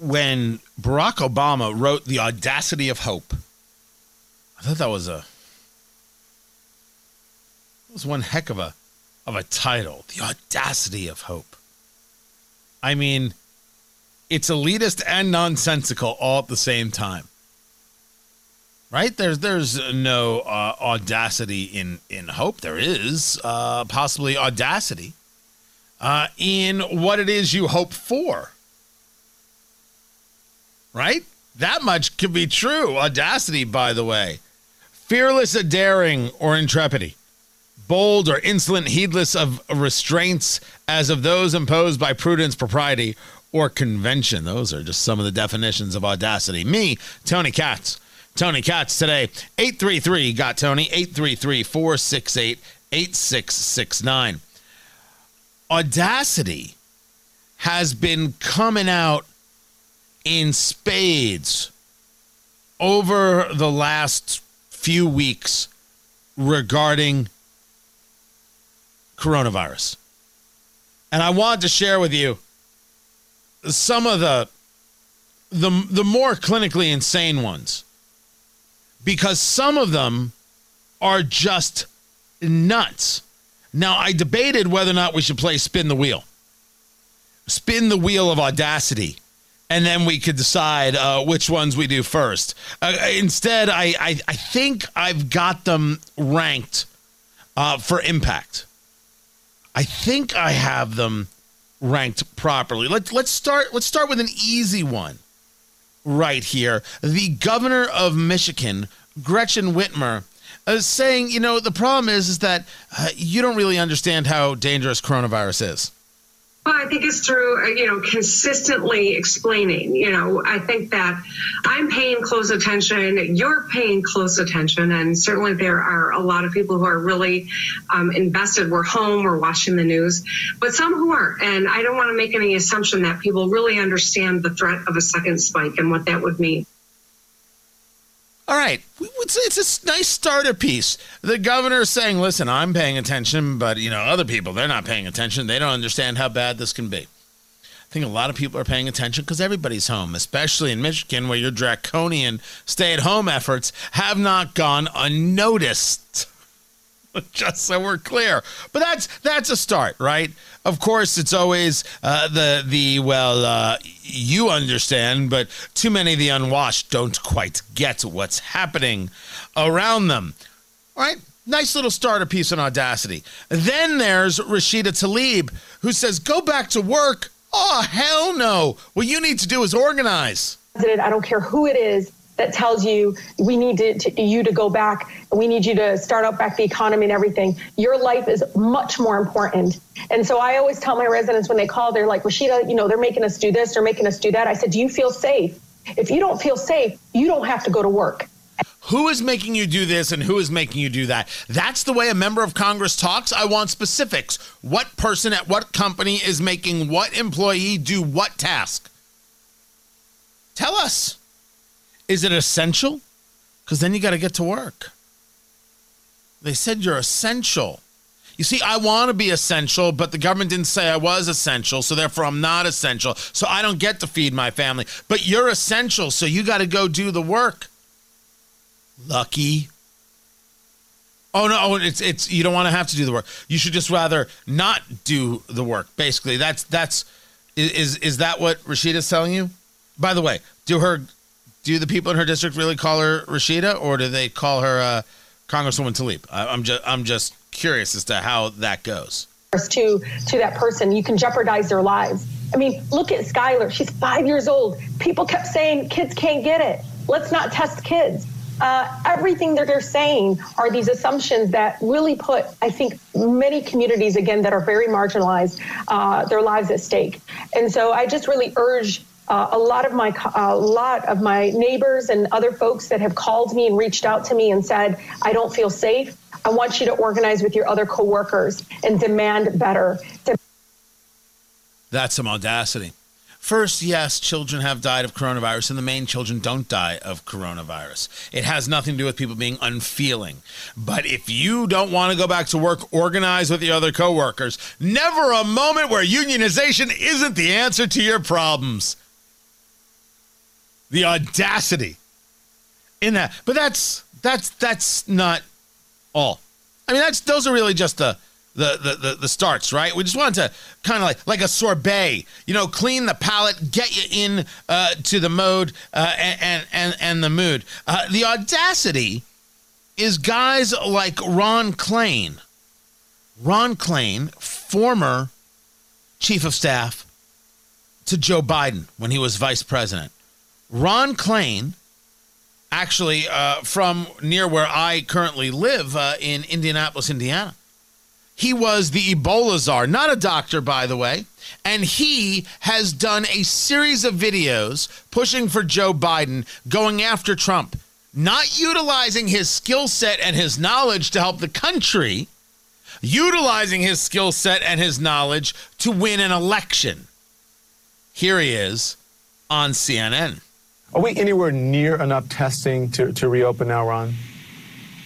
when Barack Obama wrote The Audacity of Hope, I thought that was a that was one heck of a of a title. The Audacity of Hope. I mean, it's elitist and nonsensical all at the same time. Right? There's there's no uh, audacity in in hope. There is uh, possibly audacity uh, in what it is you hope for. Right? That much could be true. Audacity, by the way. Fearless, a daring, or intrepidity. Bold or insolent, heedless of restraints as of those imposed by prudence, propriety, or convention. Those are just some of the definitions of audacity. Me, Tony Katz. Tony Katz today, 833 got Tony, 833 468 8669. Audacity has been coming out in spades over the last few weeks regarding coronavirus. And I wanted to share with you some of the the the more clinically insane ones because some of them are just nuts. Now, I debated whether or not we should play spin the wheel. Spin the wheel of audacity and then we could decide uh, which ones we do first. Uh, instead, I, I, I think I've got them ranked uh, for impact. I think I have them ranked properly. Let's let's start let's start with an easy one right here. The governor of Michigan, Gretchen Whitmer, is saying, you know, the problem is is that uh, you don't really understand how dangerous coronavirus is. Well, I think it's through, uh, you know, consistently explaining. You know, I think that I'm paying close attention, you're paying close attention, and certainly there are a lot of people who are really um, invested. We're home, we're watching the news, but some who aren't. And I don't want to make any assumption that people really understand the threat of a second spike and what that would mean. It's, it's a nice starter piece. The governor is saying, "Listen, I'm paying attention, but you know, other people they're not paying attention. They don't understand how bad this can be." I think a lot of people are paying attention because everybody's home, especially in Michigan, where your draconian stay-at-home efforts have not gone unnoticed. just so we're clear. But that's that's a start, right? Of course, it's always uh, the the well, uh, you understand, but too many of the unwashed don't quite get what's happening around them. All right. Nice little starter piece on Audacity. Then there's Rashida Tlaib, who says, Go back to work. Oh, hell no. What you need to do is organize. I don't care who it is that tells you we need to, to, you to go back we need you to start up back the economy and everything your life is much more important and so i always tell my residents when they call they're like rashida you know they're making us do this they're making us do that i said do you feel safe if you don't feel safe you don't have to go to work who is making you do this and who is making you do that? That's the way a member of Congress talks. I want specifics. What person at what company is making what employee do what task? Tell us. Is it essential? Because then you got to get to work. They said you're essential. You see, I want to be essential, but the government didn't say I was essential, so therefore I'm not essential. So I don't get to feed my family. But you're essential, so you got to go do the work. Lucky. Oh no, oh, it's it's you don't want to have to do the work. You should just rather not do the work. Basically, that's that's is is that what Rashida's telling you? By the way, do her do the people in her district really call her Rashida, or do they call her uh, Congresswoman Tlaib? I, am just I'm just curious as to how that goes. To to that person, you can jeopardize their lives. I mean, look at Skylar. She's five years old. People kept saying kids can't get it. Let's not test kids. Uh, everything that they're saying are these assumptions that really put, I think, many communities again that are very marginalized, uh, their lives at stake. And so I just really urge uh, a lot of my a lot of my neighbors and other folks that have called me and reached out to me and said, "I don't feel safe. I want you to organize with your other coworkers and demand better." That's some audacity. First, yes, children have died of coronavirus, and the main children don't die of coronavirus. It has nothing to do with people being unfeeling. But if you don't want to go back to work, organize with your other coworkers. Never a moment where unionization isn't the answer to your problems. The audacity in that. But that's that's that's not all. I mean, that's those are really just the the the the, the starts, right? We just wanted to kind of like like a sorbet, you know, clean the palate, get you in uh, to the mode uh, and and and the mood. Uh, the audacity is guys like Ron Klain. Ron Klain, former chief of staff to Joe Biden when he was vice president. Ron Klain actually uh, from near where I currently live uh, in Indianapolis, Indiana. He was the Ebola czar, not a doctor, by the way. And he has done a series of videos pushing for Joe Biden, going after Trump, not utilizing his skill set and his knowledge to help the country, utilizing his skill set and his knowledge to win an election. Here he is on CNN. Are we anywhere near enough testing to, to reopen now, Ron?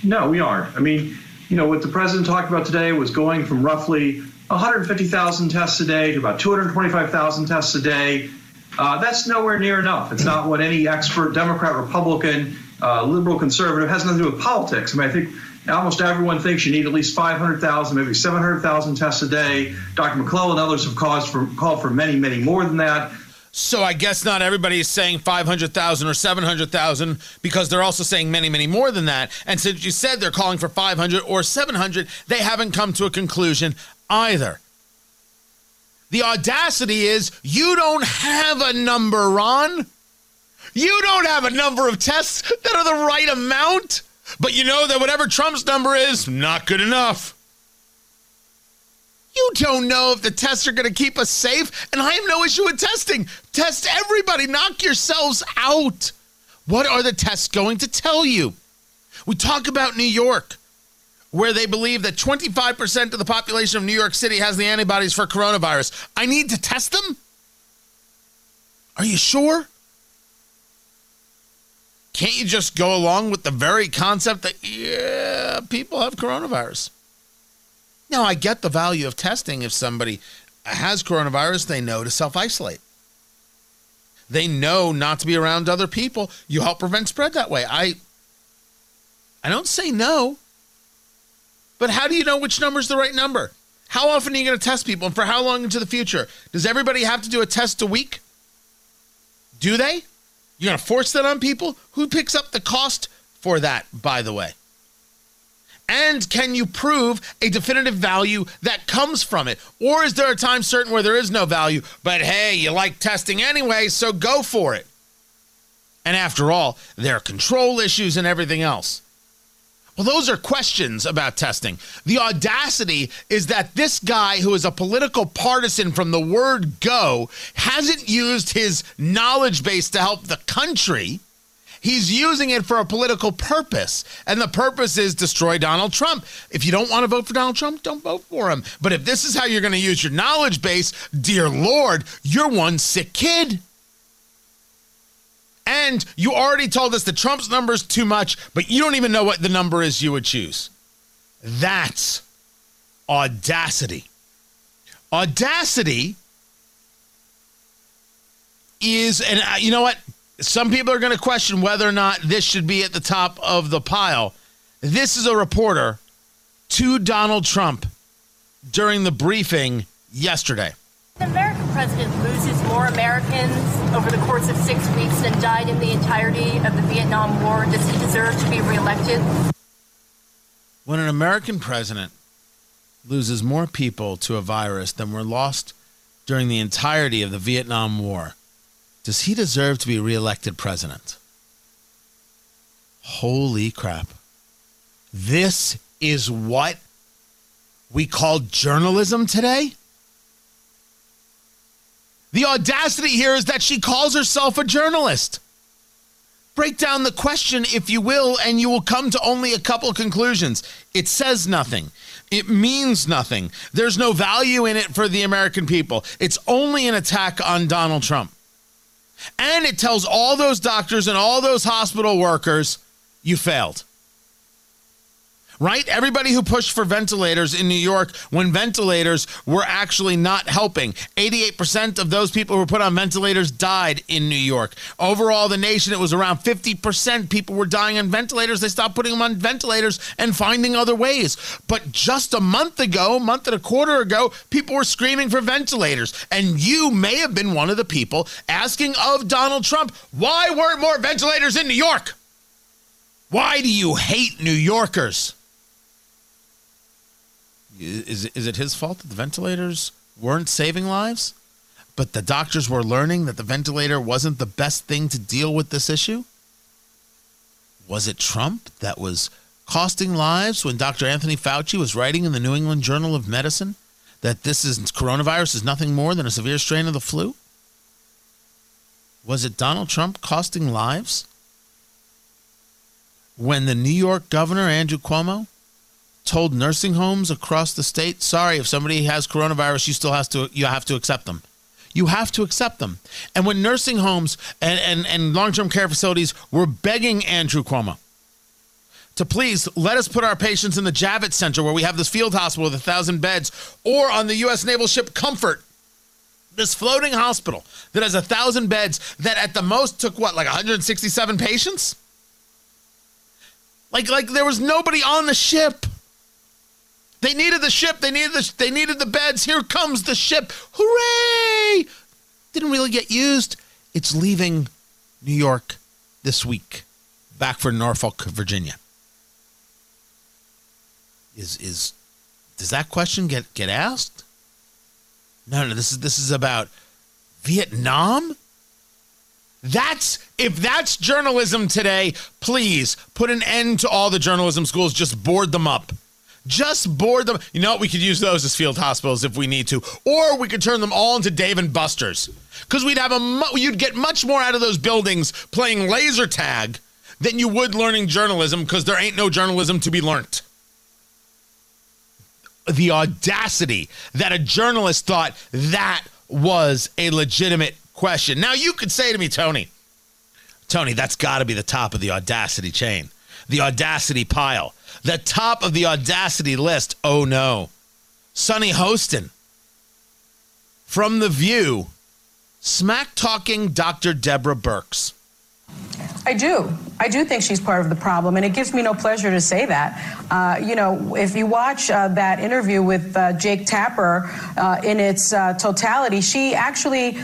No, we aren't. I mean, you know, what the president talked about today was going from roughly 150,000 tests a day to about 225,000 tests a day. Uh, that's nowhere near enough. It's not what any expert, Democrat, Republican, uh, liberal, conservative, has nothing to do with politics. I mean, I think almost everyone thinks you need at least 500,000, maybe 700,000 tests a day. Dr. McClellan and others have caused for, called for many, many more than that. So I guess not everybody is saying 500,000 or 700,000 because they're also saying many, many more than that. And since you said they're calling for 500 or 700, they haven't come to a conclusion either. The audacity is you don't have a number, Ron. You don't have a number of tests that are the right amount. But you know that whatever Trump's number is, not good enough. You don't know if the tests are going to keep us safe, and I have no issue with testing. Test everybody, knock yourselves out. What are the tests going to tell you? We talk about New York, where they believe that 25% of the population of New York City has the antibodies for coronavirus. I need to test them? Are you sure? Can't you just go along with the very concept that, yeah, people have coronavirus? Now, I get the value of testing. If somebody has coronavirus, they know to self isolate. They know not to be around other people. You help prevent spread that way. I I don't say no. But how do you know which number is the right number? How often are you going to test people and for how long into the future? Does everybody have to do a test a week? Do they? You're going to force that on people? Who picks up the cost for that, by the way? And can you prove a definitive value that comes from it? Or is there a time certain where there is no value, but hey, you like testing anyway, so go for it? And after all, there are control issues and everything else. Well, those are questions about testing. The audacity is that this guy, who is a political partisan from the word go, hasn't used his knowledge base to help the country He's using it for a political purpose. And the purpose is destroy Donald Trump. If you don't want to vote for Donald Trump, don't vote for him. But if this is how you're going to use your knowledge base, dear Lord, you're one sick kid. And you already told us that Trump's number is too much, but you don't even know what the number is you would choose. That's audacity. Audacity is, and uh, you know what? Some people are going to question whether or not this should be at the top of the pile. This is a reporter to Donald Trump during the briefing yesterday. The American president loses more Americans over the course of six weeks than died in the entirety of the Vietnam War. Does he deserve to be reelected? When an American president loses more people to a virus than were lost during the entirety of the Vietnam War, does he deserve to be reelected president? Holy crap. This is what we call journalism today? The audacity here is that she calls herself a journalist. Break down the question, if you will, and you will come to only a couple conclusions. It says nothing. It means nothing. There's no value in it for the American people. It's only an attack on Donald Trump. And it tells all those doctors and all those hospital workers you failed. Right? Everybody who pushed for ventilators in New York when ventilators were actually not helping. 88% of those people who were put on ventilators died in New York. Overall, the nation, it was around 50% people were dying on ventilators. They stopped putting them on ventilators and finding other ways. But just a month ago, a month and a quarter ago, people were screaming for ventilators. And you may have been one of the people asking of Donald Trump, why weren't more ventilators in New York? Why do you hate New Yorkers? Is, is it his fault that the ventilators weren't saving lives? But the doctors were learning that the ventilator wasn't the best thing to deal with this issue? Was it Trump that was costing lives when Dr. Anthony Fauci was writing in the New England Journal of Medicine that this is coronavirus is nothing more than a severe strain of the flu? Was it Donald Trump costing lives? When the New York governor, Andrew Cuomo, told nursing homes across the state, sorry, if somebody has coronavirus, you still have to you have to accept them. You have to accept them. And when nursing homes and, and, and long-term care facilities were begging Andrew Cuomo to please let us put our patients in the Javits Center where we have this field hospital with a thousand beds, or on the U.S. naval ship Comfort, this floating hospital that has a thousand beds that at the most took what, like 167 patients? Like, like there was nobody on the ship. They needed the ship. They needed the. They needed the beds. Here comes the ship. Hooray! Didn't really get used. It's leaving New York this week, back for Norfolk, Virginia. Is is does that question get get asked? No, no. This is this is about Vietnam. That's if that's journalism today, please put an end to all the journalism schools. Just board them up. Just board them. You know what? We could use those as field hospitals if we need to, or we could turn them all into Dave and Buster's because we'd have a you'd get much more out of those buildings playing laser tag than you would learning journalism because there ain't no journalism to be learnt. The audacity that a journalist thought that was a legitimate question. Now you could say to me, Tony, Tony, that's got to be the top of the audacity chain, the audacity pile. The top of the audacity list. Oh no. Sunny Hostin from The View, smack talking Dr. Deborah Birx. I do. I do think she's part of the problem, and it gives me no pleasure to say that. Uh, you know, if you watch uh, that interview with uh, Jake Tapper uh, in its uh, totality, she actually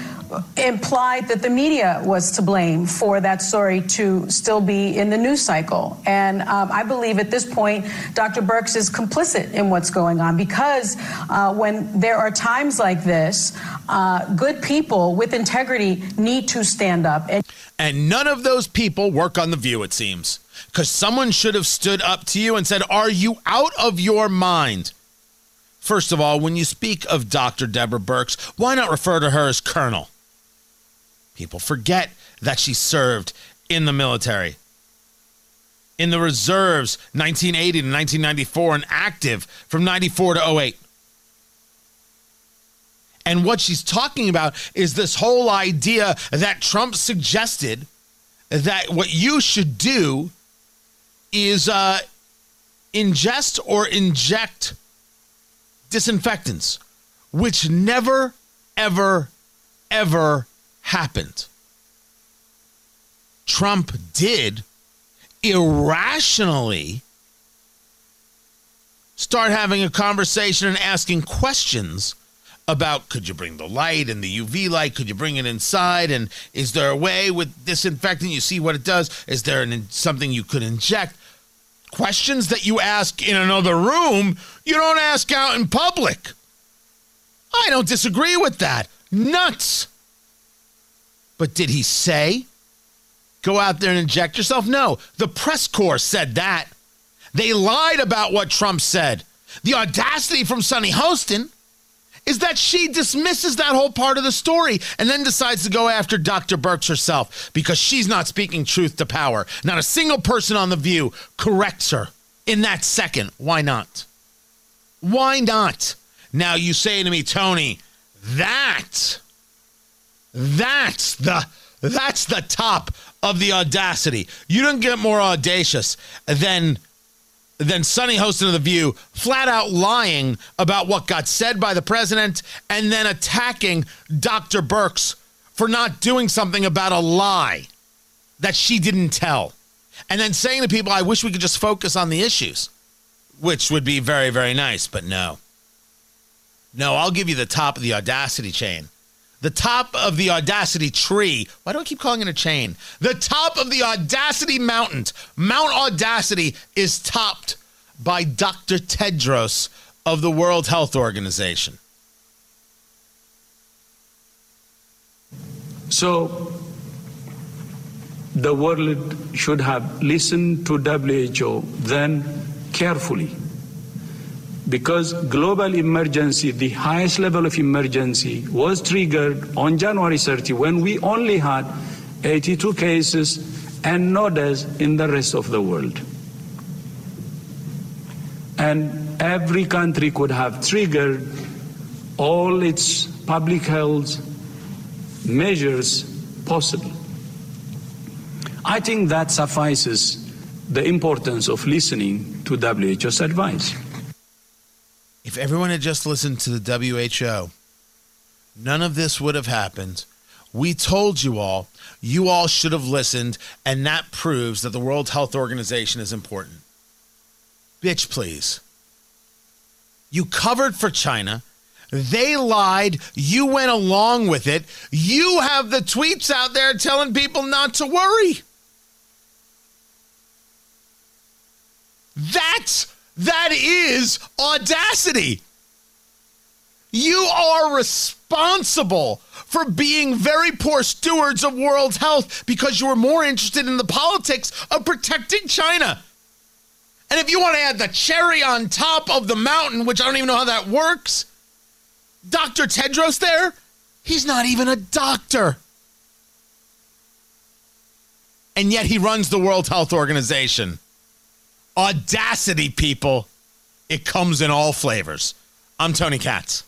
implied that the media was to blame for that story to still be in the news cycle. And um, I believe at this point, Dr. Birx is complicit in what's going on because uh, when there are times like this, uh, good people with integrity need to stand up. And-, and none of those people work on The View, it seems. Because someone should have stood up to you and said, Are you out of your mind? First of all, when you speak of Dr. Deborah Birx, why not refer to her as Colonel? People forget that she served in the military, in the reserves 1980 to 1994, and active from 94 to 08. And what she's talking about is this whole idea that Trump suggested that what you should do is uh, ingest or inject disinfectants, which never, ever, ever happened. Trump did irrationally start having a conversation and asking questions about could you bring the light and the UV light? Could you bring it inside? And is there a way with disinfectant? You see what it does. Is there an, something you could inject? Questions that you ask in another room, you don't ask out in public. I don't disagree with that. Nuts. But did he say, go out there and inject yourself? No. The press corps said that. They lied about what Trump said. The audacity from Sunny Hostin is that she dismisses that whole part of the story and then decides to go after Dr. Birx herself because she's not speaking truth to power. Not a single person on The View corrects her in that second. Why not? Why not? Now you say to me, Tony, that that's the that's the top of the audacity. You don't get more audacious than than Sunny Hostin of The View, flat out lying about what got said by the president and then attacking Dr. Birx for not doing something about a lie that she didn't tell. And then saying to people, I wish we could just focus on the issues, which would be very, very nice, but no. No, I'll give you the top of the audacity chain. The top of the audacity tree. Why do I keep calling it a chain? The top of the audacity mountain. Mount Audacity is topped by Dr. Tedros of the World Health Organization. So the world should have listened to WHO then carefully because global emergency, the highest level of emergency, was triggered on January 30 when we only had 82 cases and no deaths in the rest of the world. And every country could have triggered all its public health measures possible. I think that suffices the importance of listening to WHO's advice. If everyone had just listened to the WHO, none of this would have happened. We told you all, you all should have listened, and that proves that the World Health Organization is important. Bitch, please. You covered for China. They lied. You went along with it. You have the tweets out there telling people not to worry. That's that is audacity. You are responsible for being very poor stewards of world health because you were more interested in the politics of protecting China. And if you want to add the cherry on top of the mountain, which I don't even know how that works, Dr. Tedros there, he's not even a doctor. And yet he runs the World Health Organization. Audacity, people. It comes in all flavors. I'm Tony Katz.